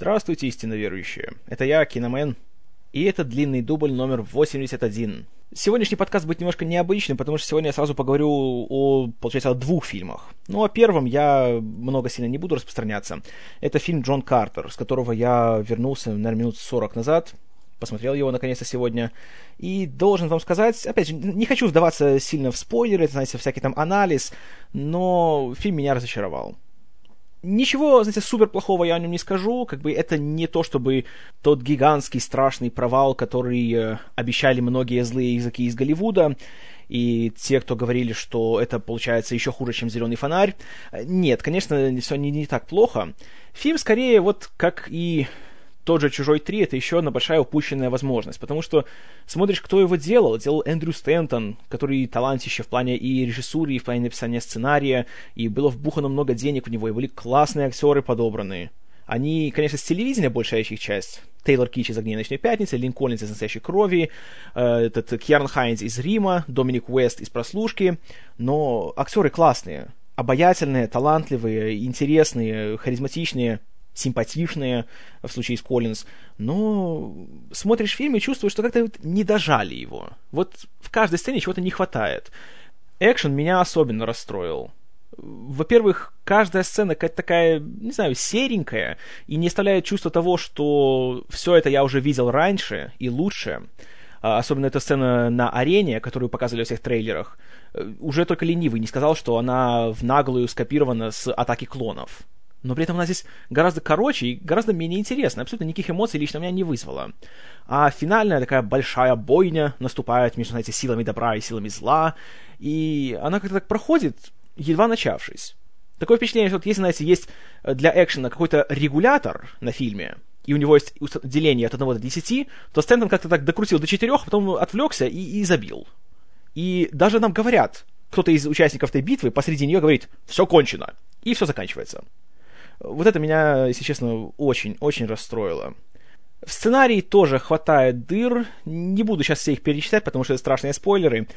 Здравствуйте, истинно верующие. Это я, Киномен. И это длинный дубль номер 81. Сегодняшний подкаст будет немножко необычным, потому что сегодня я сразу поговорю о, получается, о двух фильмах. Ну, о первом я много сильно не буду распространяться. Это фильм «Джон Картер», с которого я вернулся, наверное, минут 40 назад. Посмотрел его наконец-то сегодня. И должен вам сказать, опять же, не хочу вдаваться сильно в спойлеры, знаете, всякий там анализ, но фильм меня разочаровал. Ничего, знаете, супер плохого я о нем не скажу, как бы это не то, чтобы тот гигантский страшный провал, который э, обещали многие злые языки из Голливуда, и те, кто говорили, что это получается еще хуже, чем «Зеленый фонарь». Нет, конечно, все не, не так плохо. Фильм скорее вот как и тот же «Чужой 3» — это еще одна большая упущенная возможность, потому что смотришь, кто его делал. Делал Эндрю Стэнтон, который талантище в плане и режиссуры, и в плане написания сценария, и было вбухано много денег в него, и были классные актеры подобранные. Они, конечно, с телевидения большая их часть. Тейлор Кич из «Огней ночной пятницы», Лин Коллинз из «Настоящей крови», э, этот Кьярн Хайнс из «Рима», Доминик Уэст из «Прослушки», но актеры классные, обаятельные, талантливые, интересные, харизматичные – симпатичные в случае с Коллинз, но смотришь фильм и чувствуешь, что как-то не дожали его. Вот в каждой сцене чего-то не хватает. Экшен меня особенно расстроил. Во-первых, каждая сцена какая-то такая, не знаю, серенькая, и не оставляет чувство того, что все это я уже видел раньше и лучше. А, особенно эта сцена на арене, которую показывали во всех трейлерах. Э, уже только ленивый не сказал, что она в наглую скопирована с атаки клонов но при этом она здесь гораздо короче и гораздо менее интересна. Абсолютно никаких эмоций лично у меня не вызвала. А финальная такая большая бойня наступает между, знаете, силами добра и силами зла, и она как-то так проходит, едва начавшись. Такое впечатление, что вот если, знаете, есть для экшена какой-то регулятор на фильме, и у него есть деление от 1 до 10, то Стэнтон как-то так докрутил до 4, потом отвлекся и, и забил. И даже нам говорят, кто-то из участников этой битвы посреди нее говорит «все кончено», и все заканчивается. Вот это меня, если честно, очень-очень расстроило. В сценарии тоже хватает дыр. Не буду сейчас все их перечислять, потому что это страшные спойлеры.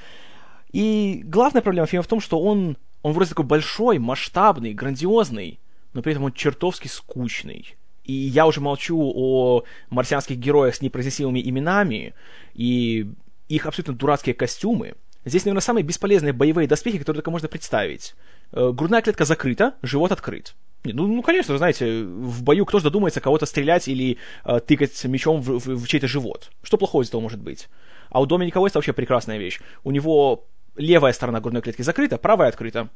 И главная проблема фильма в том, что он, он вроде такой большой, масштабный, грандиозный, но при этом он чертовски скучный. И я уже молчу о марсианских героях с непроизносимыми именами и их абсолютно дурацкие костюмы. Здесь, наверное, самые бесполезные боевые доспехи, которые только можно представить. Э, грудная клетка закрыта, живот открыт. Ну, ну, конечно, знаете, в бою кто же додумается кого-то стрелять или э, тыкать мечом в, в, в чей-то живот? Что плохого из этого может быть? А у Доминика Уэста вообще прекрасная вещь. У него левая сторона грудной клетки закрыта, правая открыта.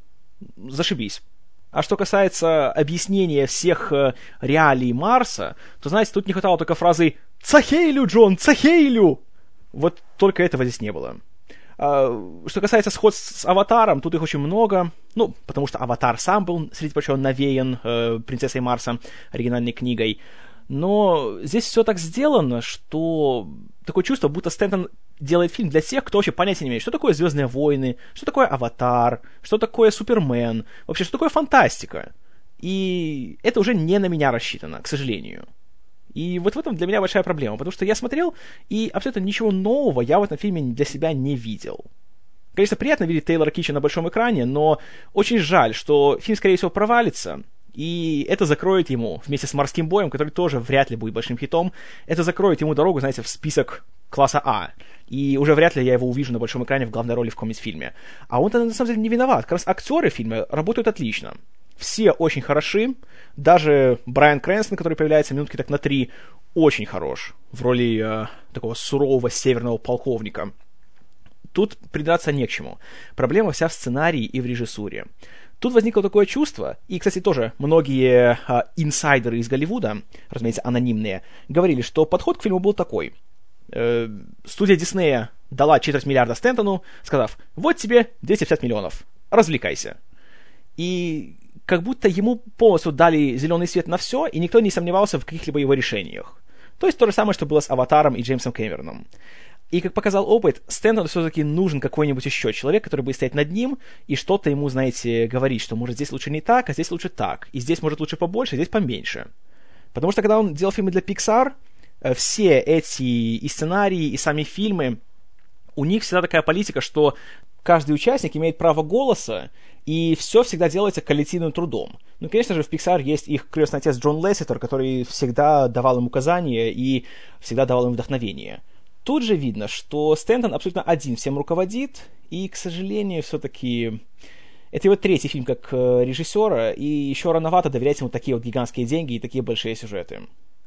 Зашибись. А что касается объяснения всех э, реалий Марса, то, знаете, тут не хватало только фразы «Цахейлю, Джон, Цахейлю!» Вот только этого здесь не было. А, что касается сходств с Аватаром, тут их очень много. Ну, потому что Аватар сам был, среди прочего, навеян э, Принцессой Марса, оригинальной книгой. Но здесь все так сделано, что такое чувство, будто Стэнтон делает фильм для тех, кто вообще понятия не имеет, что такое Звездные войны, что такое Аватар, что такое Супермен, вообще, что такое фантастика. И это уже не на меня рассчитано, к сожалению. И вот в этом для меня большая проблема, потому что я смотрел, и абсолютно ничего нового я в этом фильме для себя не видел. Конечно, приятно видеть Тейлора Кича на большом экране, но очень жаль, что фильм, скорее всего, провалится, и это закроет ему, вместе с «Морским боем», который тоже вряд ли будет большим хитом, это закроет ему дорогу, знаете, в список класса А. И уже вряд ли я его увижу на большом экране в главной роли в каком-нибудь фильме. А он-то на самом деле не виноват. Как раз актеры фильма работают отлично. Все очень хороши. Даже Брайан Крэнстон, который появляется минутки так на три, очень хорош в роли э, такого сурового северного полковника. Тут придраться не к чему. Проблема вся в сценарии и в режиссуре. Тут возникло такое чувство, и, кстати, тоже многие э, инсайдеры из Голливуда, разумеется, анонимные, говорили, что подход к фильму был такой. Э, студия Диснея дала четверть миллиарда Стентону, сказав, вот тебе 250 миллионов, развлекайся. И как будто ему полностью дали зеленый свет на все, и никто не сомневался в каких-либо его решениях. То есть то же самое, что было с Аватаром и Джеймсом Кэмероном. И, как показал опыт, Стэнтону все-таки нужен какой-нибудь еще человек, который будет стоять над ним и что-то ему, знаете, говорить, что может здесь лучше не так, а здесь лучше так, и здесь может лучше побольше, а здесь поменьше. Потому что когда он делал фильмы для Pixar, э, все эти и сценарии, и сами фильмы, у них всегда такая политика, что каждый участник имеет право голоса, И все всегда делается коллективным трудом. Ну, конечно же, в Pixar есть их крестный отец Джон Лесситер, который всегда давал им указания и всегда давал им вдохновение. Тут же видно, что Стэнтон абсолютно один всем руководит, и, к сожалению, все-таки это его третий фильм как э, режиссера, и еще рановато доверять ему такие вот гигантские деньги и такие большие сюжеты.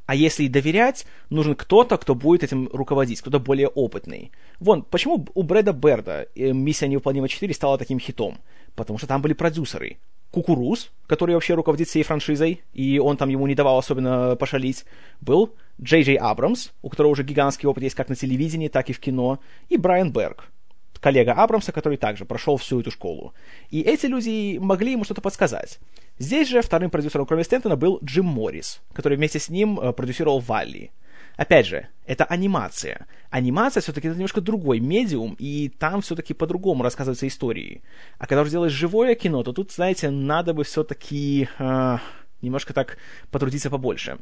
А если и доверять, нужен кто-то, кто будет этим руководить, кто-то более опытный. Вон, почему у Брэда Берда э, «Миссия невыполнима 4» стала таким хитом? Потому что там были продюсеры. Кукуруз, который вообще руководит всей франшизой, и он там ему не давал особенно пошалить, был Джей Джей Абрамс, у которого уже гигантский опыт есть как на телевидении, так и в кино, и Брайан Берг, коллега Абрамса, который также прошел всю эту школу. И эти люди могли ему что-то подсказать. Здесь же вторым продюсером, кроме Стентона, был Джим Моррис, который вместе с ним э, продюсировал Валли. Опять же, это анимация. Анимация все-таки это немножко другой медиум, и там все-таки по-другому рассказываются истории. А когда уже делаешь живое кино, то тут, знаете, надо бы все-таки э, немножко так потрудиться побольше.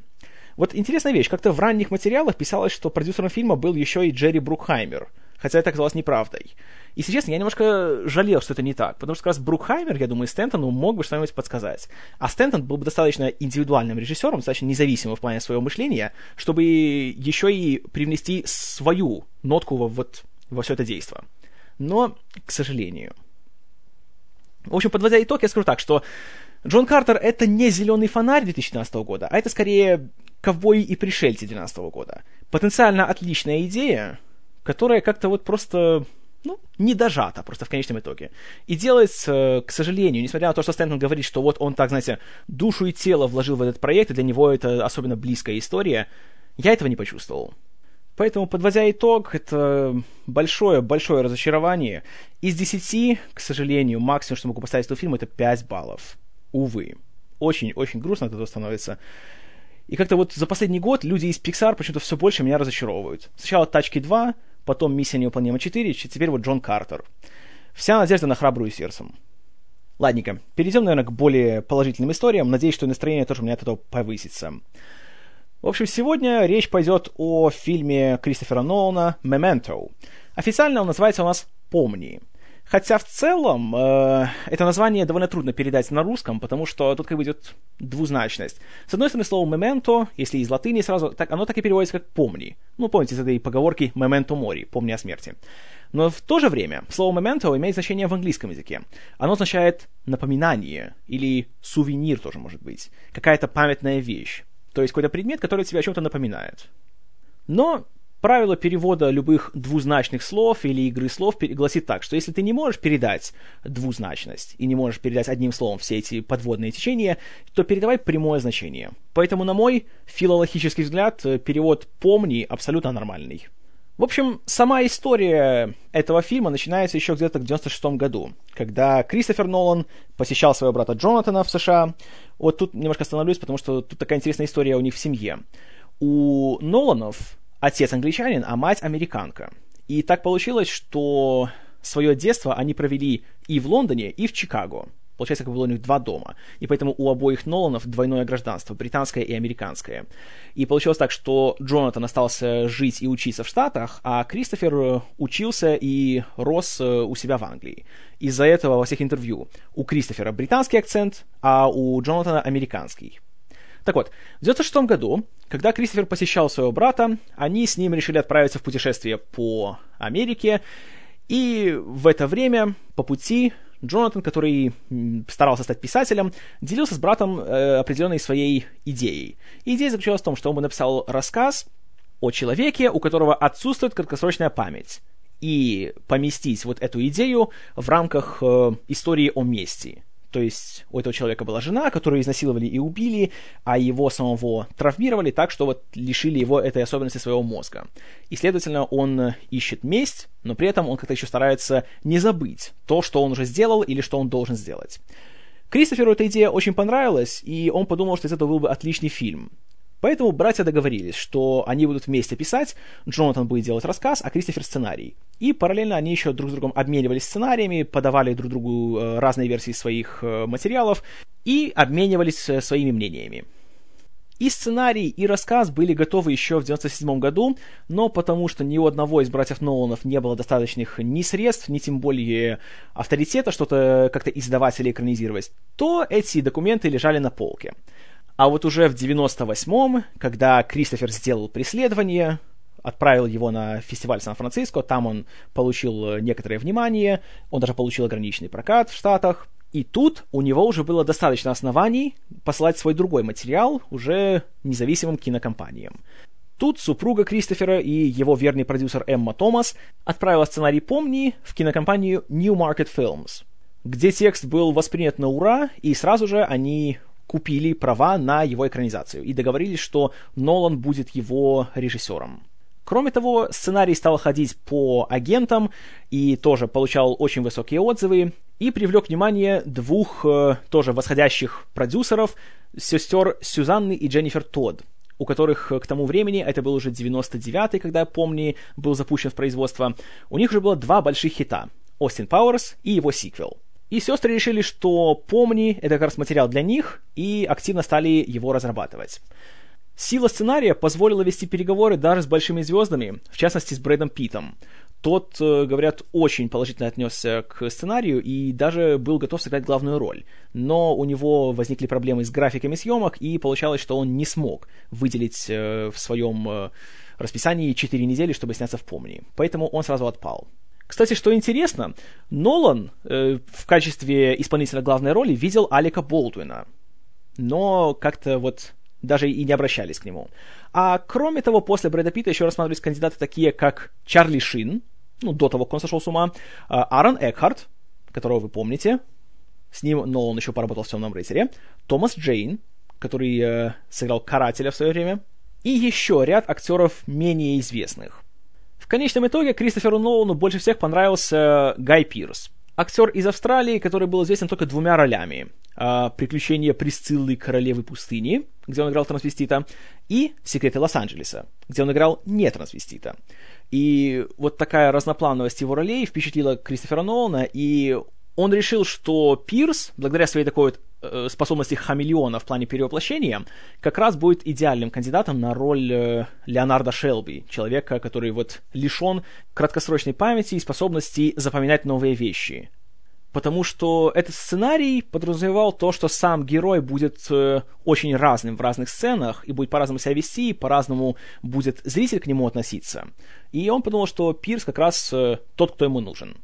Вот интересная вещь. Как-то в ранних материалах писалось, что продюсером фильма был еще и Джерри Брукхаймер – хотя это оказалось неправдой. Если честно, я немножко жалел, что это не так, потому что как раз Брукхаймер, я думаю, Стэнтону мог бы что-нибудь подсказать. А Стэнтон был бы достаточно индивидуальным режиссером, достаточно независимым в плане своего мышления, чтобы еще и привнести свою нотку во, вот, во все это действо. Но, к сожалению. В общем, подводя итог, я скажу так, что Джон Картер — это не «Зеленый фонарь» 2012 года, а это скорее «Ковбои и пришельцы» 2012 года. Потенциально отличная идея, которая как-то вот просто ну, не дожата просто в конечном итоге. И делается, к сожалению, несмотря на то, что Стэнтон говорит, что вот он так, знаете, душу и тело вложил в этот проект, и для него это особенно близкая история, я этого не почувствовал. Поэтому, подводя итог, это большое-большое разочарование. Из 10, к сожалению, максимум, что могу поставить этому фильму, это 5 баллов. Увы. Очень-очень грустно этого становится. И как-то вот за последний год люди из Pixar почему-то все больше меня разочаровывают. Сначала «Тачки 2», потом «Миссия невыполнима 4», теперь вот Джон Картер. Вся надежда на храбрую сердцем. Ладненько, перейдем, наверное, к более положительным историям. Надеюсь, что настроение тоже у меня от этого повысится. В общем, сегодня речь пойдет о фильме Кристофера Нолана «Мементо». Официально он называется у нас «Помни». Хотя в целом э, это название довольно трудно передать на русском, потому что тут как бы идет двузначность. С одной стороны, слово «memento», если из латыни сразу, так, оно так и переводится как «помни». Ну, помните из этой поговорки «memento mori» — «помни о смерти». Но в то же время слово «memento» имеет значение в английском языке. Оно означает «напоминание» или «сувенир» тоже может быть. Какая-то памятная вещь. То есть какой-то предмет, который тебе о чем-то напоминает. Но Правило перевода любых двузначных слов или игры слов гласит так, что если ты не можешь передать двузначность и не можешь передать одним словом все эти подводные течения, то передавай прямое значение. Поэтому, на мой филологический взгляд, перевод «помни» абсолютно нормальный. В общем, сама история этого фильма начинается еще где-то в 96 году, когда Кристофер Нолан посещал своего брата Джонатана в США. Вот тут немножко остановлюсь, потому что тут такая интересная история у них в семье. У Ноланов отец англичанин, а мать американка. И так получилось, что свое детство они провели и в Лондоне, и в Чикаго. Получается, как было у них два дома. И поэтому у обоих Ноланов двойное гражданство, британское и американское. И получилось так, что Джонатан остался жить и учиться в Штатах, а Кристофер учился и рос э, у себя в Англии. Из-за этого во всех интервью у Кристофера британский акцент, а у Джонатана американский. Так вот, в 96 году, когда Кристофер посещал своего брата, они с ним решили отправиться в путешествие по Америке, и в это время по пути Джонатан, который старался стать писателем, делился с братом э, определенной своей идеей. Идея заключалась в том, что он бы написал рассказ о человеке, у которого отсутствует краткосрочная память, и поместить вот эту идею в рамках э, истории о мести. То есть у этого человека была жена, которую изнасиловали и убили, а его самого травмировали так, что вот лишили его этой особенности своего мозга. И, следовательно, он ищет месть, но при этом он как-то еще старается не забыть то, что он уже сделал или что он должен сделать. Кристоферу эта идея очень понравилась, и он подумал, что из этого был бы отличный фильм. Поэтому братья договорились, что они будут вместе писать, Джонатан будет делать рассказ, а Кристофер сценарий. И параллельно они еще друг с другом обменивались сценариями, подавали друг другу э, разные версии своих э, материалов и обменивались э, своими мнениями. И сценарий, и рассказ были готовы еще в 97 году, но потому что ни у одного из братьев Ноланов не было достаточных ни средств, ни тем более авторитета что-то как-то издавать или экранизировать, то эти документы лежали на полке. А вот уже в 98-м, когда Кристофер сделал преследование, отправил его на фестиваль Сан-Франциско, там он получил некоторое внимание, он даже получил ограниченный прокат в Штатах, и тут у него уже было достаточно оснований посылать свой другой материал уже независимым кинокомпаниям. Тут супруга Кристофера и его верный продюсер Эмма Томас отправила сценарий «Помни» в кинокомпанию New Market Films, где текст был воспринят на ура, и сразу же они купили права на его экранизацию и договорились, что Нолан будет его режиссером. Кроме того, сценарий стал ходить по агентам и тоже получал очень высокие отзывы и привлек внимание двух э, тоже восходящих продюсеров, сестер Сюзанны и Дженнифер Тодд, у которых э, к тому времени, это был уже 99-й, когда, помни, был запущен в производство, у них уже было два больших хита — «Остин Пауэрс» и его сиквел. И сестры решили, что «Помни» — это как раз материал для них, и активно стали его разрабатывать. Сила сценария позволила вести переговоры даже с большими звездами, в частности с Брэдом Питом. Тот, э, говорят, очень положительно отнесся к сценарию и даже был готов сыграть главную роль. Но у него возникли проблемы с графиками съемок, и получалось, что он не смог выделить э, в своем э, расписании 4 недели, чтобы сняться в «Помни». Поэтому он сразу отпал. Кстати, что интересно, Нолан э, в качестве исполнителя главной роли видел Алика Болдуина. Но как-то вот даже и не обращались к нему. А кроме того, после Брэда Питта еще рассматривались кандидаты такие, как Чарли Шин, ну, до того, как он сошел с ума, а, Аарон Экхарт, которого вы помните, с ним Нолан еще поработал в «Темном рыцаре», Томас Джейн, который э, сыграл карателя в свое время, и еще ряд актеров менее известных. Конечном итоге Кристоферу Нолану больше всех понравился Гай Пирс, актер из Австралии, который был известен только двумя ролями э, «Приключения Присциллы королевы пустыни», где он играл трансвестита, и «Секреты Лос-Анджелеса», где он играл не трансвестита. И вот такая разноплановость его ролей впечатлила Кристофера Нолана, и он решил, что Пирс, благодаря своей такой вот э, способности хамелеона в плане перевоплощения, как раз будет идеальным кандидатом на роль э, Леонарда Шелби, человека, который вот лишен краткосрочной памяти и способности запоминать новые вещи потому что этот сценарий подразумевал то, что сам герой будет э, очень разным в разных сценах и будет по-разному себя вести, по-разному будет зритель к нему относиться. И он подумал, что Пирс как раз э, тот, кто ему нужен.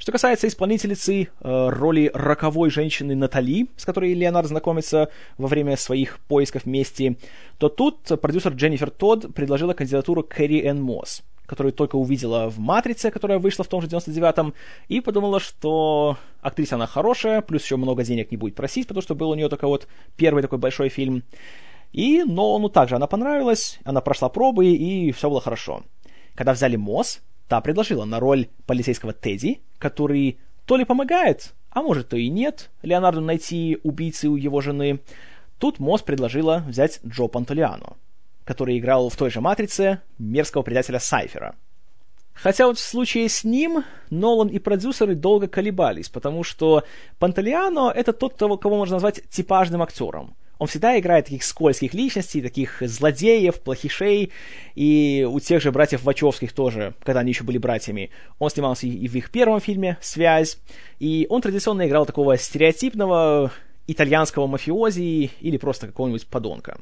Что касается исполнительницы э, роли роковой женщины Натали, с которой Леонард знакомится во время своих поисков мести, то тут продюсер Дженнифер Тодд предложила кандидатуру Кэрри Энн Мосс которую только увидела в «Матрице», которая вышла в том же 99-м, и подумала, что актриса она хорошая, плюс еще много денег не будет просить, потому что был у нее только вот первый такой большой фильм. И Нолану также она понравилась, она прошла пробы, и все было хорошо. Когда взяли Мосс, та предложила на роль полицейского Тедди, который то ли помогает, а может то и нет, Леонарду найти убийцы у его жены. Тут Мосс предложила взять Джо Пантолиано который играл в той же «Матрице» мерзкого предателя Сайфера. Хотя вот в случае с ним Нолан и продюсеры долго колебались, потому что Панталиано — это тот, кого можно назвать типажным актером. Он всегда играет таких скользких личностей, таких злодеев, плохишей, и у тех же братьев Вачовских тоже, когда они еще были братьями. Он снимался и в их первом фильме «Связь», и он традиционно играл такого стереотипного итальянского мафиози или просто какого-нибудь подонка.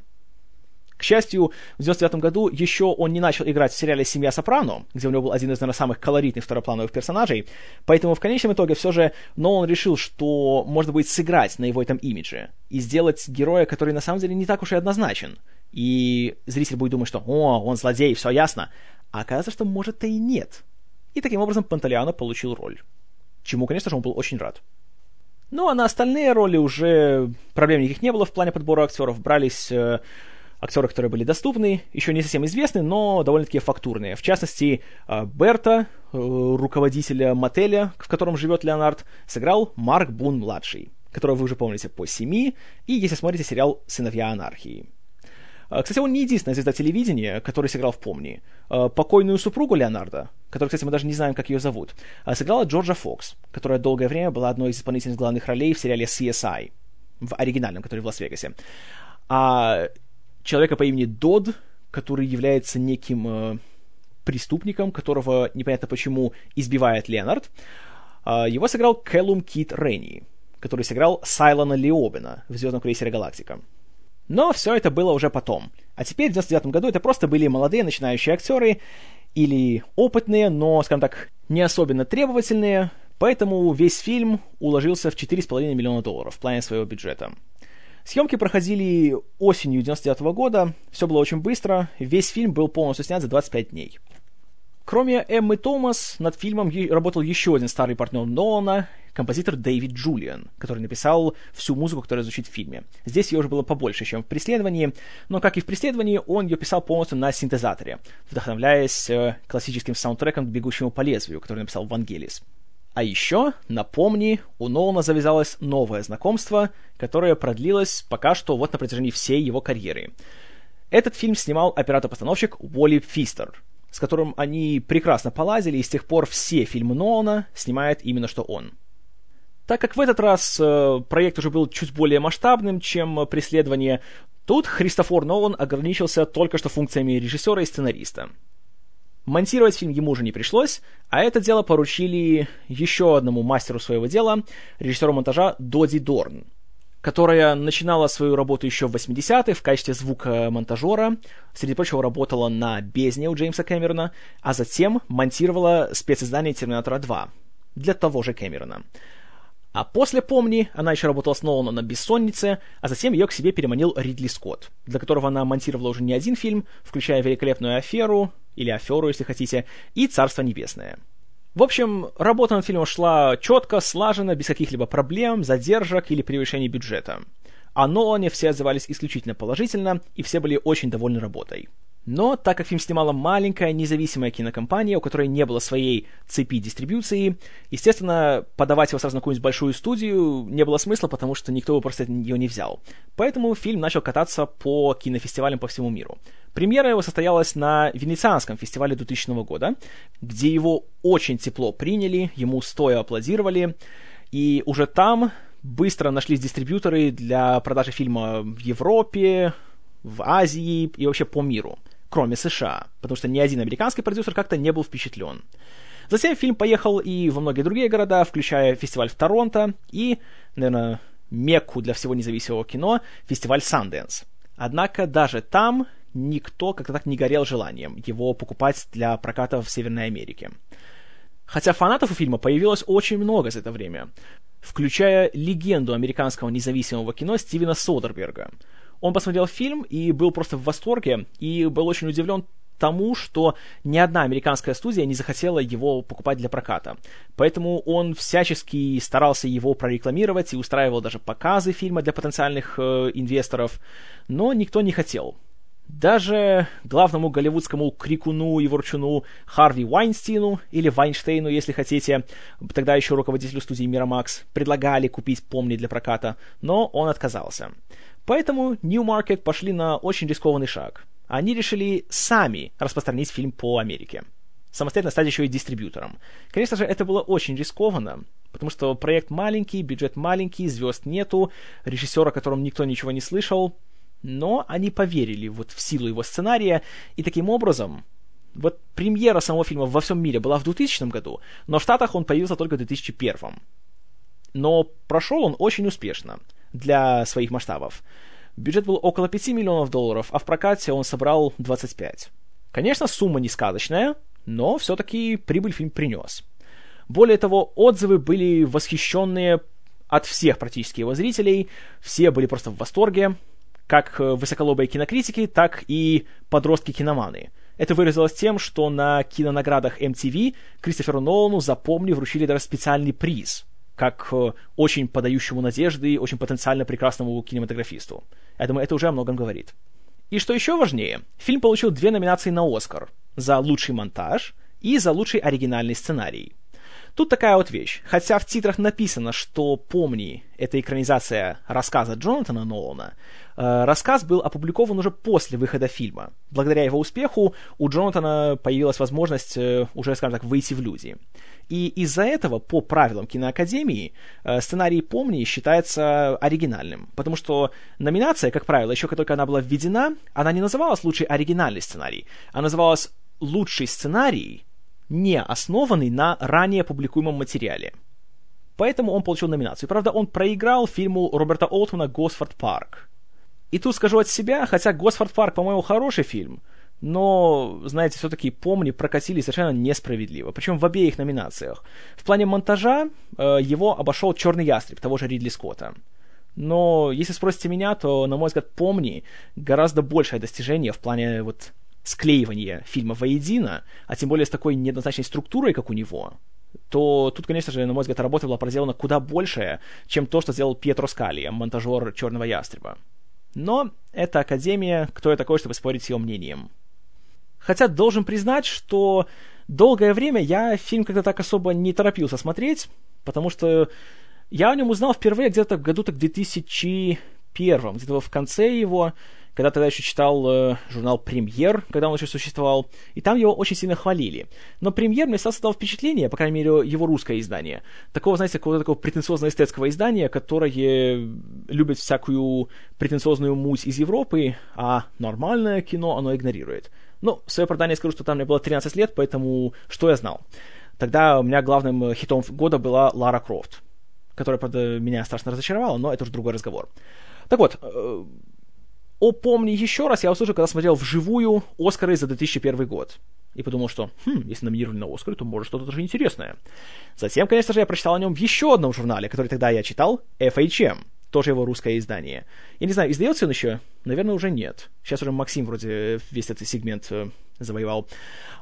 К счастью, в 99 году еще он не начал играть в сериале «Семья Сопрано», где у него был один из, наверное, самых колоритных второплановых персонажей, поэтому в конечном итоге все же Нолан решил, что можно будет сыграть на его этом имидже и сделать героя, который на самом деле не так уж и однозначен. И зритель будет думать, что «О, он злодей, все ясно», а оказывается, что может-то и нет. И таким образом Панталиано получил роль. Чему, конечно же, он был очень рад. Ну, а на остальные роли уже проблем никаких не было в плане подбора актеров. Брались э, актеры, которые были доступны, еще не совсем известны, но довольно-таки фактурные. В частности, э, Берта, э, руководителя мотеля, в котором живет Леонард, сыграл Марк Бун-младший, которого вы уже помните по «Семи», и если смотрите сериал «Сыновья анархии». Э, кстати, он не единственная звезда телевидения, который сыграл в «Помни». Покойную супругу Леонарда, которую, кстати, мы даже не знаем, как ее зовут, сыграла Джорджа Фокс, которая долгое время была одной из исполнительниц главных ролей в сериале CSI, в оригинальном, который в Лас-Вегасе. А человека по имени Дод, который является неким э, преступником, которого непонятно почему избивает Леонард. Э, его сыграл Кэллум Кит Ренни, который сыграл Сайлона Леобина в «Звездном крейсере Галактика». Но все это было уже потом. А теперь, в 99 году, это просто были молодые начинающие актеры, или опытные, но, скажем так, не особенно требовательные, поэтому весь фильм уложился в 4,5 миллиона долларов в плане своего бюджета. Съемки проходили осенью 99 года, все было очень быстро, весь фильм был полностью снят за 25 дней. Кроме Эммы Томас, над фильмом работал еще один старый партнер Нолана, композитор Дэвид Джулиан, который написал всю музыку, которая звучит в фильме. Здесь ее уже было побольше, чем в «Преследовании», но, как и в «Преследовании», он ее писал полностью на синтезаторе, вдохновляясь э, классическим саундтреком к «Бегущему по лезвию», который написал Вангелис. А еще, напомни, у Нолана завязалось новое знакомство, которое продлилось пока что вот на протяжении всей его карьеры. Этот фильм снимал оператор-постановщик Уолли Фистер, с которым они прекрасно полазили, и с тех пор все фильмы Нолана снимает именно что он. Так как в этот раз э, проект уже был чуть более масштабным, чем преследование, тут Христофор Нолан ограничился только что функциями режиссера и сценариста. Монтировать фильм ему уже не пришлось, а это дело поручили еще одному мастеру своего дела, режиссеру монтажа Доди Дорн, которая начинала свою работу еще в 80-е в качестве звукомонтажера, среди прочего работала на «Бездне» у Джеймса Кэмерона, а затем монтировала специздание «Терминатора 2» для того же Кэмерона. А после «Помни» она еще работала с Ноланом на «Бессоннице», а затем ее к себе переманил Ридли Скотт, для которого она монтировала уже не один фильм, включая «Великолепную аферу», или «Аферу», если хотите, и «Царство небесное». В общем, работа над фильмом шла четко, слаженно, без каких-либо проблем, задержек или превышений бюджета. О Нолане все отзывались исключительно положительно, и все были очень довольны работой. Но так как фильм снимала маленькая независимая кинокомпания, у которой не было своей цепи дистрибьюции, естественно, подавать его сразу на какую-нибудь большую студию не было смысла, потому что никто бы просто ее не взял. Поэтому фильм начал кататься по кинофестивалям по всему миру. Премьера его состоялась на Венецианском фестивале 2000 года, где его очень тепло приняли, ему стоя аплодировали, и уже там быстро нашлись дистрибьюторы для продажи фильма в Европе, в Азии и вообще по миру кроме США, потому что ни один американский продюсер как-то не был впечатлен. Затем фильм поехал и во многие другие города, включая фестиваль в Торонто и, наверное, Мекку для всего независимого кино, фестиваль Sundance. Однако даже там никто как-то так не горел желанием его покупать для проката в Северной Америке. Хотя фанатов у фильма появилось очень много за это время, включая легенду американского независимого кино Стивена Содерберга – он посмотрел фильм и был просто в восторге, и был очень удивлен тому, что ни одна американская студия не захотела его покупать для проката. Поэтому он всячески старался его прорекламировать и устраивал даже показы фильма для потенциальных э, инвесторов, но никто не хотел. Даже главному голливудскому крикуну и ворчуну Харви Вайнстину, или Вайнштейну, если хотите, тогда еще руководителю студии Miramax, предлагали купить «Помни» для проката, но он отказался. Поэтому Newmarket пошли на очень рискованный шаг. Они решили сами распространить фильм по Америке. Самостоятельно стать еще и дистрибьютором. Конечно же, это было очень рискованно, потому что проект маленький, бюджет маленький, звезд нету, режиссера, о котором никто ничего не слышал, но они поверили вот в силу его сценария, и таким образом вот премьера самого фильма во всем мире была в 2000 году, но в Штатах он появился только в 2001. Но прошел он очень успешно для своих масштабов. Бюджет был около 5 миллионов долларов, а в прокате он собрал 25. Конечно, сумма не сказочная, но все-таки прибыль фильм принес. Более того, отзывы были восхищенные от всех практически его зрителей, все были просто в восторге, как высоколобые кинокритики, так и подростки-киноманы. Это выразилось тем, что на кинонаградах MTV Кристоферу Нолану, запомни, вручили даже специальный приз – как э, очень подающему надежды, очень потенциально прекрасному кинематографисту. Я думаю, это уже о многом говорит. И что еще важнее, фильм получил две номинации на Оскар за лучший монтаж и за лучший оригинальный сценарий. Тут такая вот вещь. Хотя в титрах написано, что «Помни» — это экранизация рассказа Джонатана Нолана, э, рассказ был опубликован уже после выхода фильма. Благодаря его успеху у Джонатана появилась возможность э, уже, скажем так, выйти в люди. И из-за этого, по правилам киноакадемии, э, сценарий «Помни» считается оригинальным. Потому что номинация, как правило, еще как только она была введена, она не называлась «Лучший оригинальный сценарий», а называлась «Лучший сценарий», не основанный на ранее публикуемом материале. Поэтому он получил номинацию. Правда, он проиграл фильму Роберта Олтмана «Госфорд Парк». И тут скажу от себя, хотя «Госфорд Парк», по-моему, хороший фильм, но, знаете, все-таки «Помни» прокатили совершенно несправедливо, причем в обеих номинациях. В плане монтажа э, его обошел «Черный ястреб» того же Ридли Скотта. Но если спросите меня, то, на мой взгляд, «Помни» гораздо большее достижение в плане вот склеивания фильма воедино, а тем более с такой неоднозначной структурой, как у него, то тут, конечно же, на мой взгляд, работа была проделана куда большая, чем то, что сделал Пьетро Скали, монтажер «Черного ястреба». Но это Академия, кто я такой, чтобы спорить с ее мнением. Хотя должен признать, что долгое время я фильм как-то так особо не торопился смотреть, потому что я о нем узнал впервые где-то в году так 2001, где-то в конце его, когда тогда еще читал э, журнал «Премьер», когда он еще существовал, и там его очень сильно хвалили. Но «Премьер» мне создал впечатление, по крайней мере, его русское издание, такого, знаете, какого-то такого претенциозно-эстетского издания, которое любит всякую претенциозную муть из Европы, а нормальное кино оно игнорирует. Ну, в свое оправдание скажу, что там мне было 13 лет, поэтому что я знал? Тогда у меня главным хитом года была Лара Крофт, которая, правда, меня страшно разочаровала, но это уже другой разговор. Так вот, э, о «Помни еще раз» я услышал, когда смотрел вживую «Оскары» за 2001 год. И подумал, что, хм, если номинировали на «Оскары», то может что-то даже интересное. Затем, конечно же, я прочитал о нем в еще одном журнале, который тогда я читал, FHM, тоже его русское издание. Я не знаю, издается он еще? Наверное, уже нет. Сейчас уже Максим вроде весь этот сегмент э, завоевал.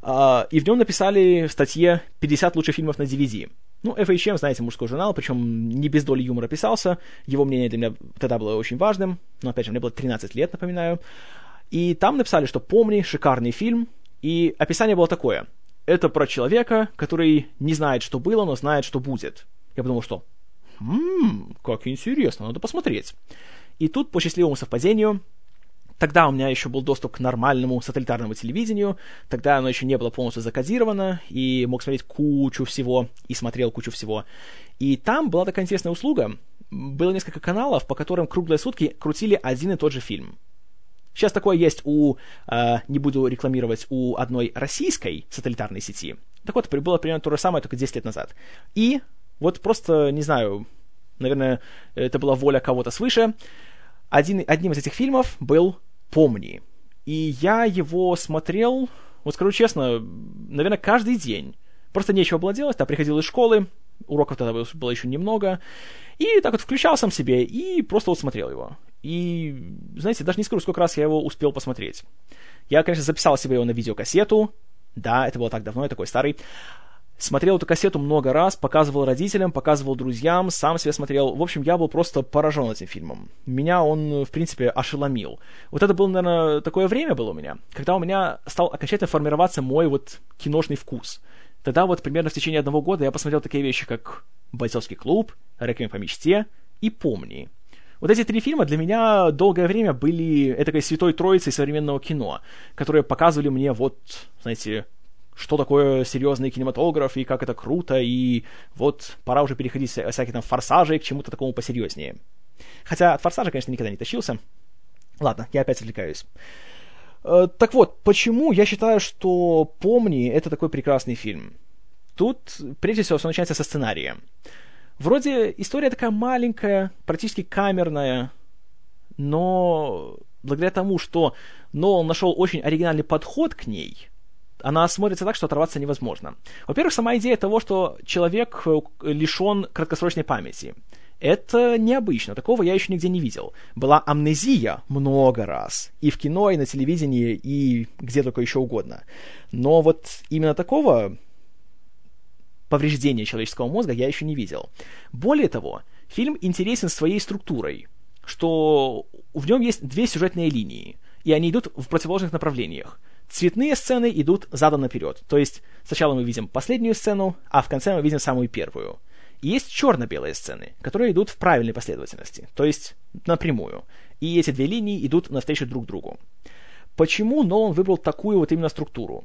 А, и в нем написали в статье 50 лучших фильмов на DVD. Ну, FHM, знаете, мужской журнал, причем не без доли юмора писался. Его мнение для меня тогда было очень важным. Но, опять же, мне было 13 лет, напоминаю. И там написали, что «Помни, шикарный фильм». И описание было такое. Это про человека, который не знает, что было, но знает, что будет. Я подумал, что «Ммм, как интересно, надо посмотреть». И тут, по счастливому совпадению, Тогда у меня еще был доступ к нормальному сателлитарному телевидению, тогда оно еще не было полностью закодировано, и мог смотреть кучу всего, и смотрел кучу всего. И там была такая интересная услуга. Было несколько каналов, по которым круглые сутки крутили один и тот же фильм. Сейчас такое есть у, э, не буду рекламировать, у одной российской сателлитарной сети. Так вот, было примерно то же самое, только 10 лет назад. И вот просто, не знаю, наверное, это была воля кого-то свыше, один, одним из этих фильмов был «Помни». И я его смотрел, вот скажу честно, наверное, каждый день. Просто нечего было делать, я приходил из школы, уроков тогда было еще немного, и так вот включал сам себе и просто вот смотрел его. И, знаете, даже не скажу, сколько раз я его успел посмотреть. Я, конечно, записал себе его на видеокассету, да, это было так давно, я такой старый. Смотрел эту кассету много раз, показывал родителям, показывал друзьям, сам себе смотрел. В общем, я был просто поражен этим фильмом. Меня он, в принципе, ошеломил. Вот это было, наверное, такое время было у меня, когда у меня стал окончательно формироваться мой вот киношный вкус. Тогда вот примерно в течение одного года я посмотрел такие вещи, как «Бойцовский клуб», «Реквием по мечте» и «Помни». Вот эти три фильма для меня долгое время были этакой святой троицей современного кино, которые показывали мне вот, знаете, что такое серьезный кинематограф и как это круто, и вот пора уже переходить с всяких там форсажей к чему-то такому посерьезнее. Хотя от форсажа, конечно, никогда не тащился. Ладно, я опять отвлекаюсь. Э, так вот, почему я считаю, что «Помни» — это такой прекрасный фильм? Тут, прежде всего, все начинается со сценария. Вроде история такая маленькая, практически камерная, но благодаря тому, что Нолан нашел очень оригинальный подход к ней — она смотрится так, что оторваться невозможно. Во-первых, сама идея того, что человек э, лишен краткосрочной памяти. Это необычно, такого я еще нигде не видел. Была амнезия много раз. И в кино, и на телевидении, и где только еще угодно. Но вот именно такого повреждения человеческого мозга я еще не видел. Более того, фильм интересен своей структурой, что в нем есть две сюжетные линии. и они идут в противоположных направлениях. Цветные сцены идут задом наперед, то есть сначала мы видим последнюю сцену, а в конце мы видим самую первую. И есть черно-белые сцены, которые идут в правильной последовательности, то есть напрямую. И эти две линии идут навстречу друг другу. Почему Нолан выбрал такую вот именно структуру?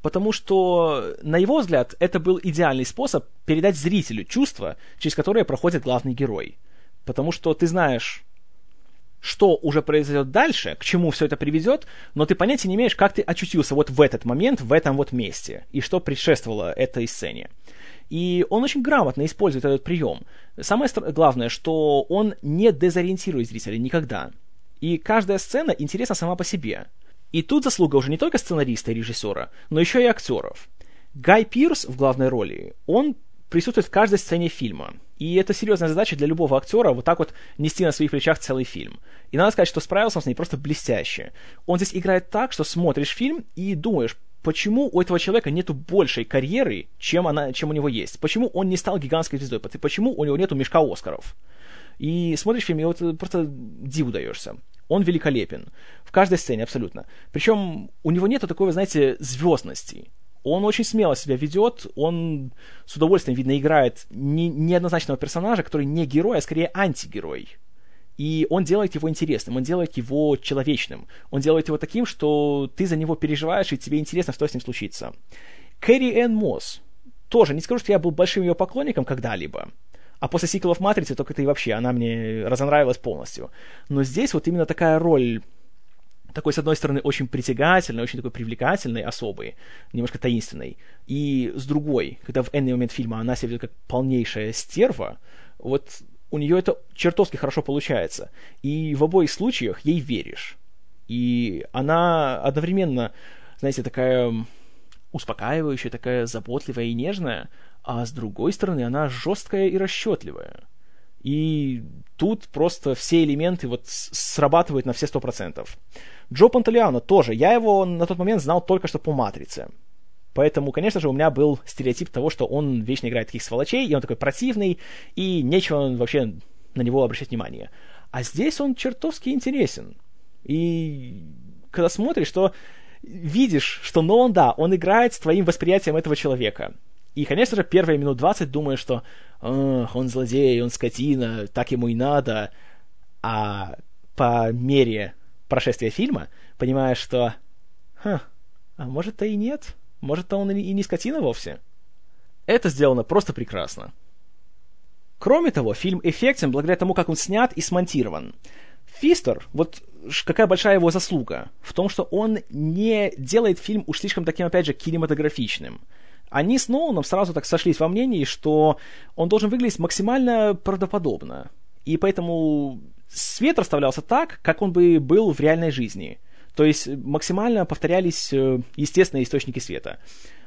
Потому что, на его взгляд, это был идеальный способ передать зрителю чувство, через которое проходит главный герой. Потому что ты знаешь, что уже произойдет дальше, к чему все это приведет, но ты понятия не имеешь, как ты очутился вот в этот момент, в этом вот месте, и что предшествовало этой сцене. И он очень грамотно использует этот прием. Самое главное, что он не дезориентирует зрителя никогда. И каждая сцена интересна сама по себе. И тут заслуга уже не только сценариста и режиссера, но еще и актеров. Гай Пирс в главной роли, он присутствует в каждой сцене фильма. И это серьезная задача для любого актера вот так вот нести на своих плечах целый фильм. И надо сказать, что справился он с ней просто блестяще. Он здесь играет так, что смотришь фильм и думаешь, почему у этого человека нету большей карьеры, чем, она, чем у него есть? Почему он не стал гигантской звездой? Почему у него нету мешка Оскаров? И смотришь фильм, и вот просто диву даешься. Он великолепен. В каждой сцене абсолютно. Причем у него нету такой, вы знаете, звездности. Он очень смело себя ведет, он с удовольствием, видно, играет не, неоднозначного персонажа, который не герой, а скорее антигерой. И он делает его интересным, он делает его человечным, он делает его таким, что ты за него переживаешь, и тебе интересно, что с ним случится. Кэрри Энн Мосс. Тоже, не скажу, что я был большим ее поклонником когда-либо, а после сиквелов «Матрицы» только это и вообще, она мне разонравилась полностью. Но здесь вот именно такая роль такой, с одной стороны, очень притягательной, очень такой привлекательной, особой, немножко таинственной, и с другой, когда в энный момент фильма она себя ведет как полнейшая стерва, вот у нее это чертовски хорошо получается. И в обоих случаях ей веришь. И она одновременно, знаете, такая успокаивающая, такая заботливая и нежная, а с другой стороны она жесткая и расчетливая. И тут просто все элементы вот срабатывают на все сто процентов. Джо Панталиано тоже. Я его на тот момент знал только что по «Матрице». Поэтому, конечно же, у меня был стереотип того, что он вечно играет таких сволочей, и он такой противный, и нечего вообще на него обращать внимание. А здесь он чертовски интересен. И когда смотришь, то видишь, что Нолан, да, он играет с твоим восприятием этого человека. И, конечно же, первые минут 20 думаешь, что он злодей, он скотина, так ему и надо. А по мере прошествия фильма понимаешь, что Ха, а может-то и нет. Может-то он и не скотина вовсе. Это сделано просто прекрасно. Кроме того, фильм эффектен благодаря тому, как он снят и смонтирован. Фистер, вот какая большая его заслуга в том, что он не делает фильм уж слишком таким, опять же, кинематографичным они с Ноланом сразу так сошлись во мнении, что он должен выглядеть максимально правдоподобно. И поэтому свет расставлялся так, как он бы был в реальной жизни. То есть максимально повторялись э, естественные источники света.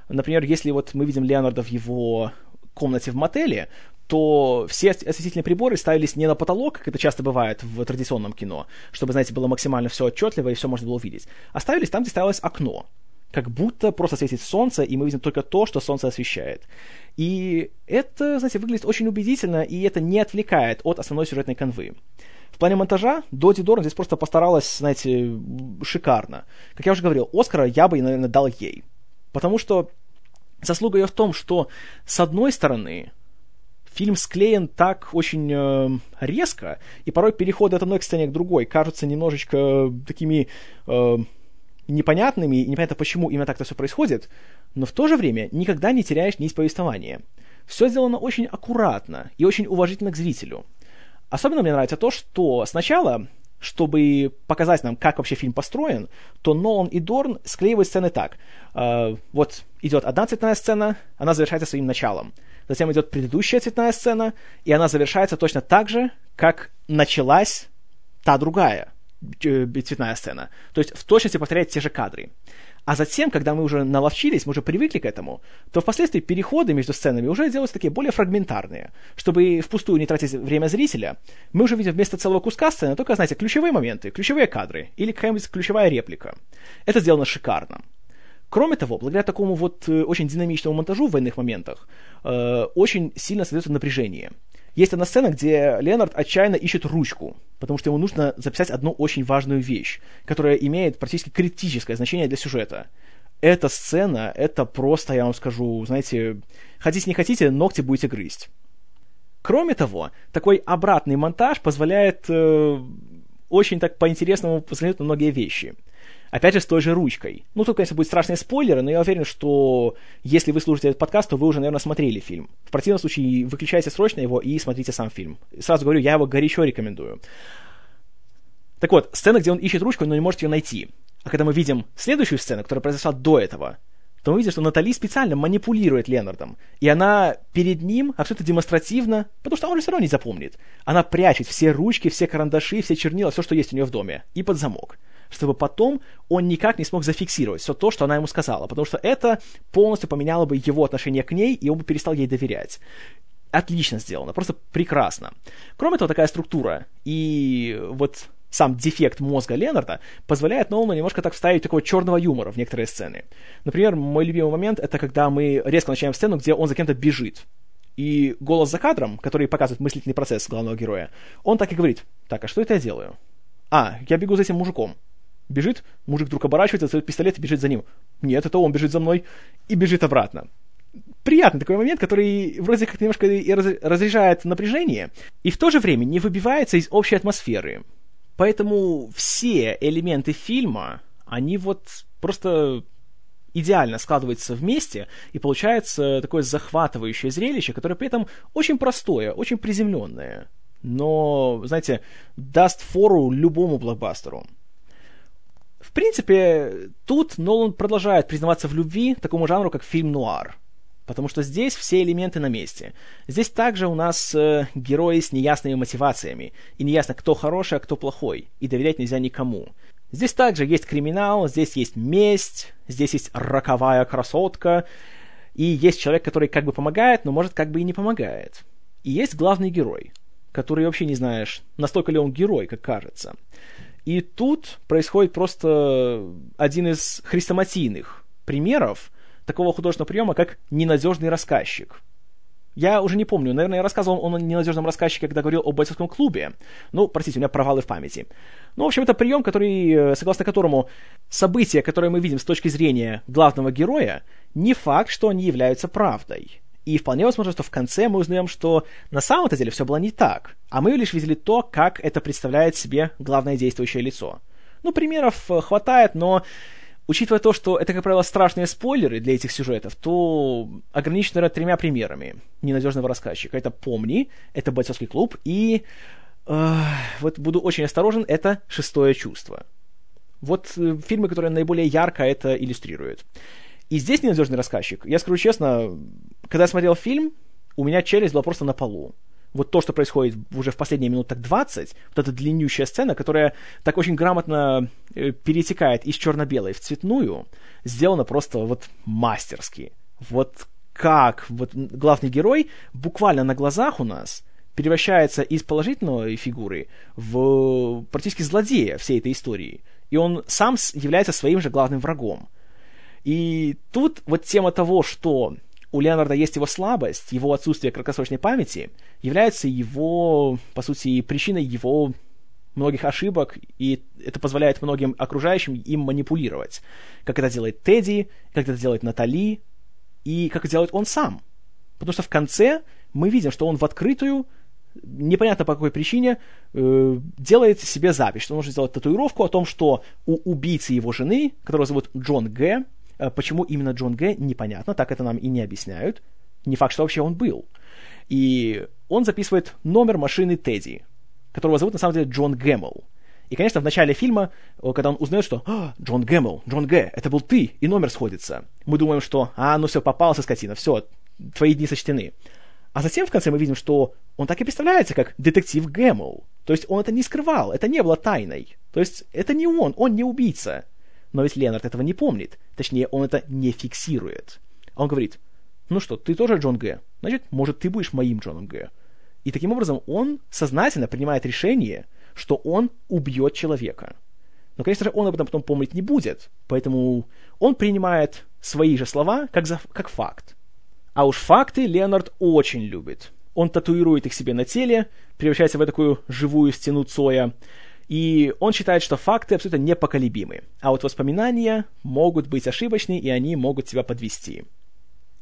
Например, если вот мы видим Леонарда в его комнате в мотеле, то все осветительные приборы ставились не на потолок, как это часто бывает в традиционном кино, чтобы, знаете, было максимально все отчетливо и все можно было увидеть, а ставились там, где ставилось окно как будто просто светит солнце, и мы видим только то, что солнце освещает. И это, знаете, выглядит очень убедительно, и это не отвлекает от основной сюжетной канвы. В плане монтажа Доди Дорн здесь просто постаралась, знаете, шикарно. Как я уже говорил, Оскара я бы, наверное, дал ей. Потому что заслуга ее в том, что, с одной стороны, фильм склеен так очень э, резко, и порой переходы от одной сцене к другой кажутся немножечко такими э, непонятными, и непонятно, почему именно так это все происходит, но в то же время никогда не теряешь нить повествования. Все сделано очень аккуратно и очень уважительно к зрителю. Особенно мне нравится то, что сначала, чтобы показать нам, как вообще фильм построен, то Нолан и Дорн склеивают сцены так. Э, вот идет одна цветная сцена, она завершается своим началом. Затем идет предыдущая цветная сцена, и она завершается точно так же, как началась та другая. Э, цветная сцена. То есть в точности повторяет те же кадры. А затем, когда мы уже наловчились, мы уже привыкли к этому, то впоследствии переходы между сценами уже делаются такие более фрагментарные. Чтобы впустую не тратить время зрителя, мы уже видим вместо целого куска сцены только, знаете, ключевые моменты, ключевые кадры или какая-нибудь ключевая реплика. Это сделано шикарно. Кроме того, благодаря такому вот э, очень динамичному монтажу в военных моментах, э, очень сильно создается напряжение. Есть одна сцена, где Леонард отчаянно ищет ручку, потому что ему нужно записать одну очень важную вещь, которая имеет практически критическое значение для сюжета. Эта сцена, это просто, я вам скажу, знаете, хотите не хотите, ногти будете грызть. Кроме того, такой обратный монтаж позволяет э, очень так по-интересному посмотреть на многие вещи. Опять же, с той же ручкой. Ну, тут, конечно, будут страшные спойлеры, но я уверен, что если вы слушаете этот подкаст, то вы уже, наверное, смотрели фильм. В противном случае, выключайте срочно его и смотрите сам фильм. Сразу говорю, я его горячо рекомендую. Так вот, сцена, где он ищет ручку, но не может ее найти. А когда мы видим следующую сцену, которая произошла до этого, то мы видим, что Натали специально манипулирует Ленардом. И она перед ним абсолютно демонстративно, потому что он же все равно не запомнит. Она прячет все ручки, все карандаши, все чернила, все, что есть у нее в доме, и под замок. Чтобы потом он никак не смог зафиксировать все то, что она ему сказала. Потому что это полностью поменяло бы его отношение к ней, и он бы перестал ей доверять отлично сделано, просто прекрасно. Кроме того, такая структура и вот сам дефект мозга Ленарда позволяет Нолану немножко так вставить такого черного юмора в некоторые сцены. Например, мой любимый момент — это когда мы резко начинаем сцену, где он за кем-то бежит. И голос за кадром, который показывает мыслительный процесс главного героя, он так и говорит, так, а что это я делаю? А, я бегу за этим мужиком. Бежит, мужик вдруг оборачивается, достает пистолет и бежит за ним. Нет, это он бежит за мной и бежит обратно. Приятный такой момент, который вроде как немножко и разряжает напряжение, и в то же время не выбивается из общей атмосферы. Поэтому все элементы фильма, они вот просто идеально складываются вместе, и получается такое захватывающее зрелище, которое при этом очень простое, очень приземленное, но, знаете, даст фору любому блокбастеру. Принципе, тут Нолан продолжает признаваться в любви такому жанру, как фильм нуар – потому что здесь все элементы на месте. Здесь также у нас э, герои с неясными мотивациями, и неясно, кто хороший, а кто плохой, и доверять нельзя никому. Здесь также есть криминал, здесь есть месть, здесь есть роковая красотка, и есть человек, который как бы помогает, но может как бы и не помогает. И есть главный герой, который вообще не знаешь, настолько ли он герой, как кажется. И тут происходит просто один из хрестоматийных примеров, такого художественного приема, как ненадежный рассказчик. Я уже не помню, наверное, я рассказывал о ненадежном рассказчике, когда говорил о бойцовском клубе. Ну, простите, у меня провалы в памяти. Ну, в общем, это прием, который, э, согласно которому события, которые мы видим с точки зрения главного героя, не факт, что они являются правдой. И вполне возможно, что в конце мы узнаем, что на самом-то деле все было не так, а мы лишь видели то, как это представляет себе главное действующее лицо. Ну, примеров э, хватает, но Учитывая то, что это, как правило, страшные спойлеры для этих сюжетов, то ограничено, наверное, тремя примерами ненадежного рассказчика. Это «Помни», это «Бойцовский клуб» и, э, вот буду очень осторожен, это «Шестое чувство». Вот э, фильмы, которые наиболее ярко это иллюстрируют. И здесь ненадежный рассказчик. Я скажу честно, когда я смотрел фильм, у меня челюсть была просто на полу вот то, что происходит уже в последние минут так 20, вот эта длиннющая сцена, которая так очень грамотно э, перетекает из черно-белой в цветную, сделана просто вот мастерски. Вот как вот главный герой буквально на глазах у нас превращается из положительной фигуры в практически злодея всей этой истории. И он сам является своим же главным врагом. И тут вот тема того, что у Леонарда есть его слабость, его отсутствие краткосрочной памяти, является его, по сути, причиной его многих ошибок, и это позволяет многим окружающим им манипулировать. Как это делает Тедди, как это делает Натали, и как это делает он сам. Потому что в конце мы видим, что он в открытую, непонятно по какой причине, э, делает себе запись, что может сделать татуировку о том, что у убийцы его жены, которого зовут Джон Г., почему именно Джон Г, непонятно, так это нам и не объясняют. Не факт, что вообще он был. И он записывает номер машины Тедди, которого зовут на самом деле Джон Гэммел. И, конечно, в начале фильма, э, когда он узнает, что а, Джон Гэммел, Джон Г, это был ты, и номер сходится, мы думаем, что а, ну все, попался, скотина, все, твои дни сочтены. А затем в конце мы видим, что он так и представляется, как детектив Гэммел. То есть он это не скрывал, это не было тайной. То есть это не он, он не убийца. Но ведь Ленард этого не помнит. Точнее, он это не фиксирует. Он говорит, ну что, ты тоже Джон Г. Значит, может, ты будешь моим Джоном Г. И таким образом он сознательно принимает решение, что он убьет человека. Но, конечно же, он об этом потом помнить не будет, поэтому он принимает свои же слова как, за, как факт. А уж факты Леонард очень любит. он татуирует их себе на теле, превращается в такую живую стену Цоя, и он считает, что факты абсолютно непоколебимы, а вот воспоминания могут быть ошибочны, и они могут тебя подвести.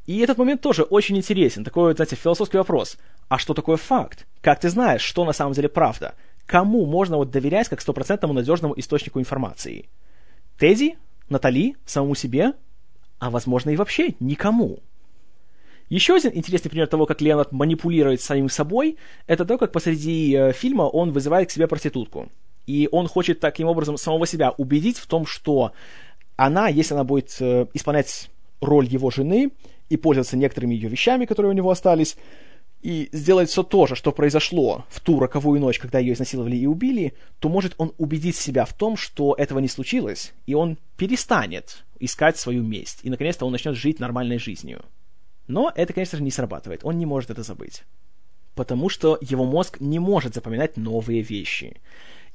И этот момент тоже очень интересен, такой, знаете, философский вопрос. А что такое факт? Как ты знаешь, что на самом деле правда? Кому можно вот доверять как стопроцентному надежному источнику информации? Тедди? Натали? Самому себе? А возможно и вообще никому. Еще один интересный пример того, как Леонард манипулирует самим собой, это то, как посреди э, фильма он вызывает к себе проститутку. И он хочет таким образом самого себя убедить в том, что она, если она будет э, исполнять роль его жены и пользоваться некоторыми ее вещами, которые у него остались, и сделать все то же, что произошло в ту роковую ночь, когда ее изнасиловали и убили, то может он убедить себя в том, что этого не случилось, и он перестанет искать свою месть, и наконец-то он начнет жить нормальной жизнью. Но это, конечно же, не срабатывает, он не может это забыть. Потому что его мозг не может запоминать новые вещи.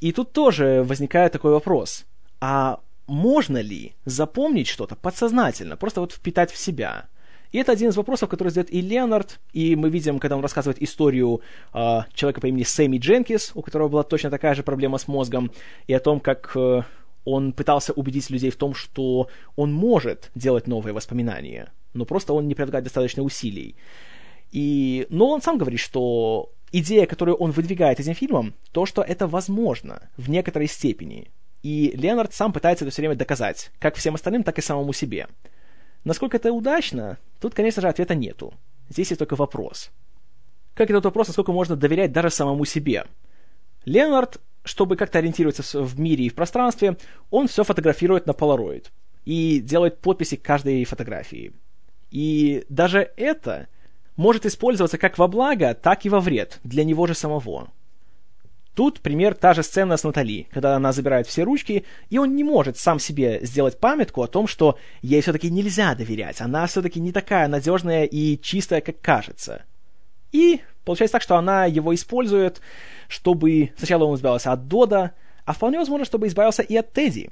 И тут тоже возникает такой вопрос. А можно ли запомнить что-то подсознательно, просто вот впитать в себя? И это один из вопросов, который задает и Леонард, и мы видим, когда он рассказывает историю э, человека по имени Сэмми Дженкис, у которого была точно такая же проблема с мозгом, и о том, как э, он пытался убедить людей в том, что он может делать новые воспоминания, но просто он не прилагает достаточно усилий. И, но он сам говорит, что идея, которую он выдвигает этим фильмом, то, что это возможно в некоторой степени. И Леонард сам пытается это все время доказать, как всем остальным, так и самому себе. Насколько это удачно, тут, конечно же, ответа нету. Здесь есть только вопрос. Как этот вопрос, насколько можно доверять даже самому себе? Леонард, чтобы как-то ориентироваться в мире и в пространстве, он все фотографирует на Polaroid и делает подписи к каждой фотографии. И даже это может использоваться как во благо, так и во вред для него же самого. Тут пример та же сцена с Натали, когда она забирает все ручки, и он не может сам себе сделать памятку о том, что ей все-таки нельзя доверять, она все-таки не такая надежная и чистая, как кажется. И получается так, что она его использует, чтобы сначала он избавился от Дода, а вполне возможно, чтобы избавился и от Тедди.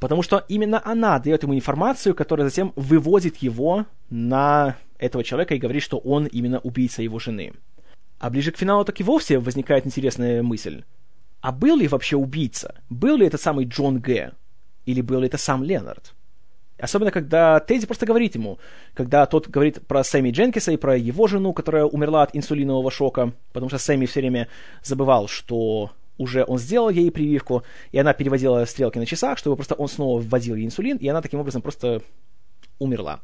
Потому что именно она дает ему информацию, которая затем выводит его на этого человека и говорит, что он именно убийца его жены. А ближе к финалу так и вовсе возникает интересная мысль. А был ли вообще убийца? Был ли это самый Джон Г? Или был ли это сам Ленард? Особенно, когда Тедди просто говорит ему, когда тот говорит про Сэмми Дженкиса и про его жену, которая умерла от инсулинового шока, потому что Сэмми все время забывал, что уже он сделал ей прививку, и она переводила стрелки на часах, чтобы просто он снова вводил ей инсулин, и она таким образом просто умерла.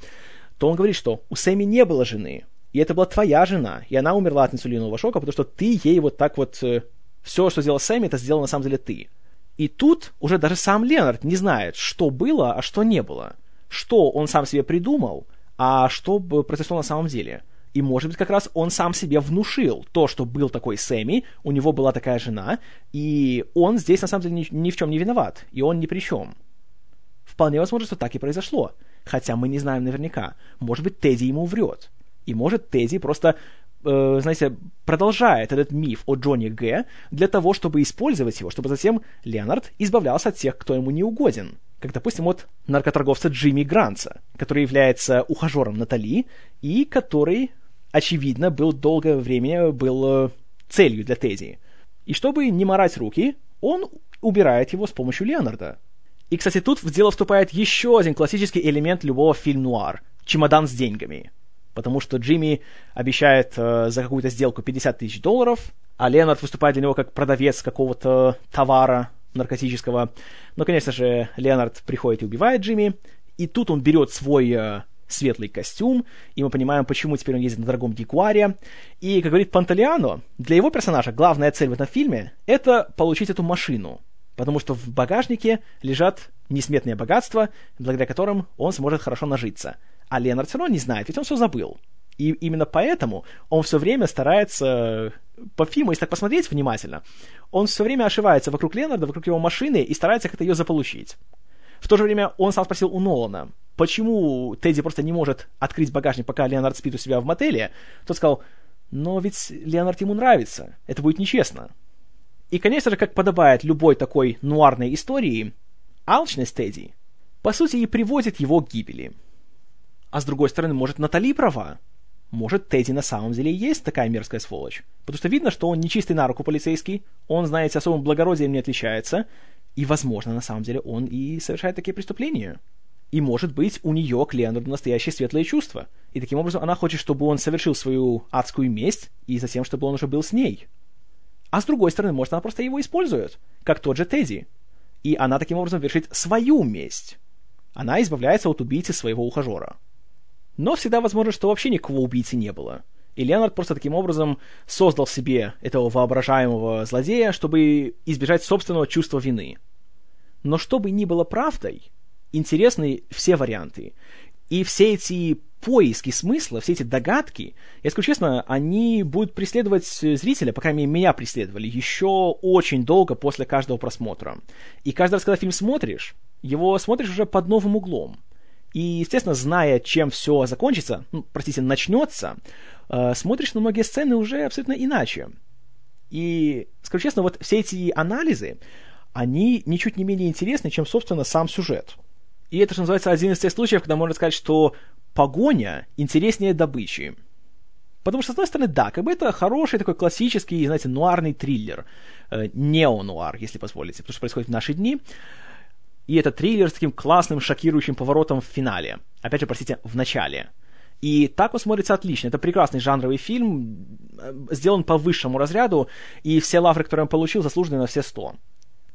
То он говорит, что у Сэмми не было жены, и это была твоя жена, и она умерла от инсулинового шока, потому что ты ей вот так вот... Э, все, что сделал Сэмми, это сделал на самом деле ты. И тут уже даже сам Ленард не знает, что было, а что не было. Что он сам себе придумал, а что произошло на самом деле. И, может быть, как раз он сам себе внушил то, что был такой Сэмми, у него была такая жена, и он здесь на самом деле ни, ни в чем не виноват, и он ни при чем. Вполне возможно, что так и произошло. Хотя мы не знаем наверняка. Может быть, Тедди ему врет. И может Тедди просто, э, знаете, продолжает этот миф о Джонни Г. для того, чтобы использовать его, чтобы затем Леонард избавлялся от тех, кто ему не угоден. Как, допустим, от наркоторговца Джимми Гранца, который является ухажером Натали и который, очевидно, был долгое время был э, целью для Тедди. И чтобы не морать руки, он убирает его с помощью Леонарда. И, кстати, тут в дело вступает еще один классический элемент любого фильм-нуар – чемодан с деньгами – потому что Джимми обещает э, за какую-то сделку 50 тысяч долларов, а Леонард выступает для него как продавец какого-то товара наркотического. Но, конечно же, Леонард приходит и убивает Джимми, и тут он берет свой э, светлый костюм, и мы понимаем, почему теперь он ездит на дорогом Дикуаре. И, как говорит Панталиано, для его персонажа главная цель в этом фильме — это получить эту машину, потому что в багажнике лежат несметные богатства, благодаря которым он сможет хорошо нажиться — а Леонард все равно не знает, ведь он все забыл. И именно поэтому он все время старается, по фильму, если так посмотреть внимательно, он все время ошивается вокруг Ленарда, вокруг его машины и старается как-то ее заполучить. В то же время он сам спросил у Нолана, почему Тедди просто не может открыть багажник, пока Леонард спит у себя в мотеле. Тот сказал, но ведь Леонард ему нравится, это будет нечестно. И, конечно же, как подобает любой такой нуарной истории, алчность Тедди, по сути, и приводит его к гибели. А с другой стороны, может, Натали права? может, Тедди на самом деле и есть такая мерзкая сволочь. Потому что видно, что он не чистый на руку полицейский, он, знаете, особым благородием не отличается, и, возможно, на самом деле он и совершает такие преступления. И, может быть, у нее к Леонарду настоящие светлые чувства. И таким образом она хочет, чтобы он совершил свою адскую месть, и затем, чтобы он уже был с ней. А с другой стороны, может, она просто его использует, как тот же Тедди. И она таким образом вершит свою месть. Она избавляется от убийцы своего ухажера. Но всегда возможно, что вообще никакого убийцы не было. И Леонард просто таким образом создал себе этого воображаемого злодея, чтобы избежать собственного чувства вины. Но что бы ни было правдой, интересны все варианты. И все эти поиски смысла, все эти догадки, я скажу честно, они будут преследовать зрителя, по крайней мере, меня преследовали, еще очень долго после каждого просмотра. И каждый раз, когда фильм смотришь, его смотришь уже под новым углом. И, естественно, зная, чем все закончится, ну, простите, начнется, э, смотришь на многие сцены уже абсолютно иначе. И, скажу честно, вот все эти анализы, они ничуть не менее интересны, чем, собственно, сам сюжет. И это же называется один из тех случаев, когда можно сказать, что погоня интереснее добычи. Потому что, с одной стороны, да, как бы это хороший такой классический, знаете, нуарный триллер. Э, неонуар, если позволите, потому что происходит в наши дни. И это триллер с таким классным, шокирующим поворотом в финале. Опять же, простите, в начале. И так он смотрится отлично. Это прекрасный жанровый фильм, э, сделан по высшему разряду, и все лавры, которые он получил, заслужены на все сто.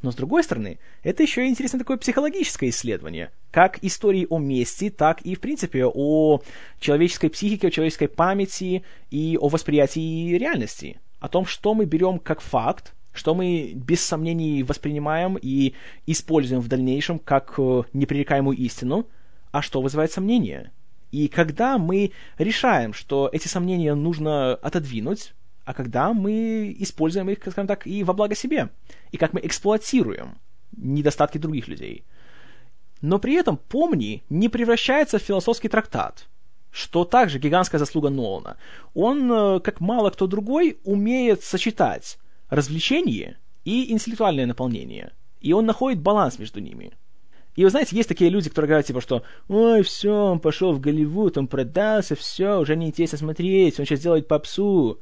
Но с другой стороны, это еще и интересное такое психологическое исследование. Как истории о мести, так и, в принципе, о человеческой психике, о человеческой памяти и о восприятии реальности. О том, что мы берем как факт, что мы без сомнений воспринимаем и используем в дальнейшем как э, непререкаемую истину, а что вызывает сомнения. И когда мы решаем, что эти сомнения нужно отодвинуть, а когда мы используем их, скажем так, и во благо себе, и как мы эксплуатируем недостатки других людей. Но при этом «Помни» не превращается в философский трактат, что также гигантская заслуга Нолана. Он, э, как мало кто другой, умеет сочетать развлечение и интеллектуальное наполнение. И он находит баланс между ними. И вы знаете, есть такие люди, которые говорят, типа, что «Ой, все, он пошел в Голливуд, он продался, все, уже не интересно смотреть, он сейчас делает попсу».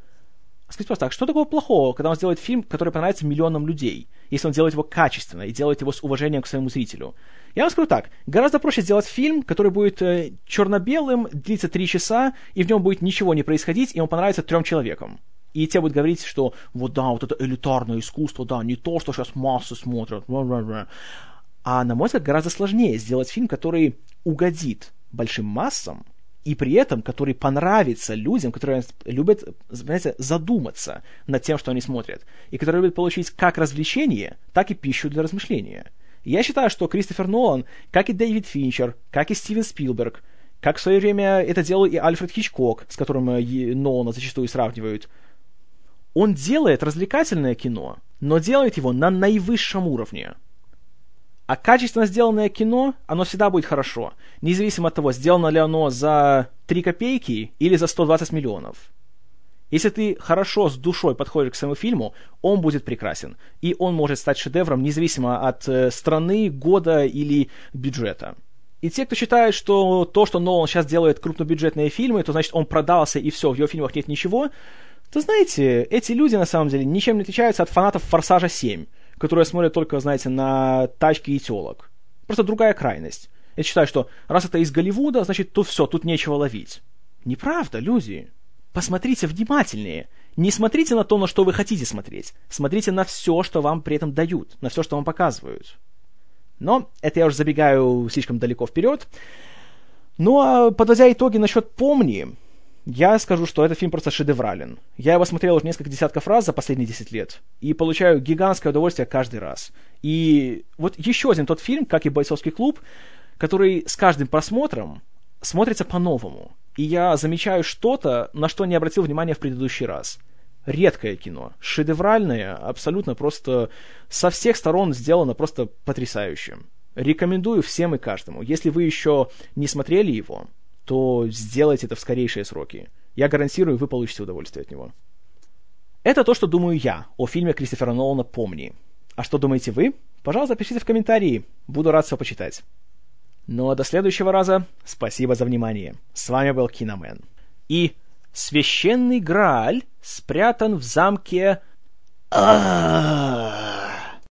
Скажите просто так, что такого плохого, когда он сделает фильм, который понравится миллионам людей, если он делает его качественно и делает его с уважением к своему зрителю? Я вам скажу так, гораздо проще сделать фильм, который будет э, черно-белым, длится три часа, и в нем будет ничего не происходить, и он понравится трем человекам. И те будут говорить, что вот да, вот это элитарное искусство, да, не то, что сейчас массы смотрят. А на мой взгляд, гораздо сложнее сделать фильм, который угодит большим массам, и при этом который понравится людям, которые любят, знаете, задуматься над тем, что они смотрят, и которые любят получить как развлечение, так и пищу для размышления. я считаю, что Кристофер Нолан, как и Дэвид Финчер, как и Стивен Спилберг, как в свое время это делал и Альфред Хичкок, с которым э, Нолана зачастую сравнивают, он делает развлекательное кино, но делает его на наивысшем уровне. А качественно сделанное кино, оно всегда будет хорошо, независимо от того, сделано ли оно за 3 копейки или за 120 миллионов. Если ты хорошо с душой подходишь к своему фильму, он будет прекрасен. И он может стать шедевром независимо от э, страны, года или бюджета. И те, кто считает, что то, что Нолан сейчас делает крупнобюджетные фильмы, то значит он продался и все, в его фильмах нет ничего, то знаете, эти люди на самом деле ничем не отличаются от фанатов «Форсажа 7», которые смотрят только, знаете, на тачки и телок. Просто другая крайность. Я считаю, что раз это из Голливуда, значит, то все, тут нечего ловить. Неправда, люди. Посмотрите внимательнее. Не смотрите на то, на что вы хотите смотреть. Смотрите на все, что вам при этом дают, на все, что вам показывают. Но это я уже забегаю слишком далеко вперед. Ну а подводя итоги насчет «Помни», я скажу, что этот фильм просто шедеврален. Я его смотрел уже несколько десятков раз за последние 10 лет и получаю гигантское удовольствие каждый раз. И вот еще один тот фильм, как и «Бойцовский клуб», который с каждым просмотром смотрится по-новому. И я замечаю что-то, на что не обратил внимания в предыдущий раз. Редкое кино, шедевральное, абсолютно просто со всех сторон сделано просто потрясающе. Рекомендую всем и каждому. Если вы еще не смотрели его, то сделайте это в скорейшие сроки. Я гарантирую, вы получите удовольствие от него. Это то, что думаю я о фильме Кристофера Нолана «Помни». А что думаете вы? Пожалуйста, пишите в комментарии. Буду рад все почитать. Ну а до следующего раза спасибо за внимание. С вами был Киномен. И Священный Грааль спрятан в замке... А,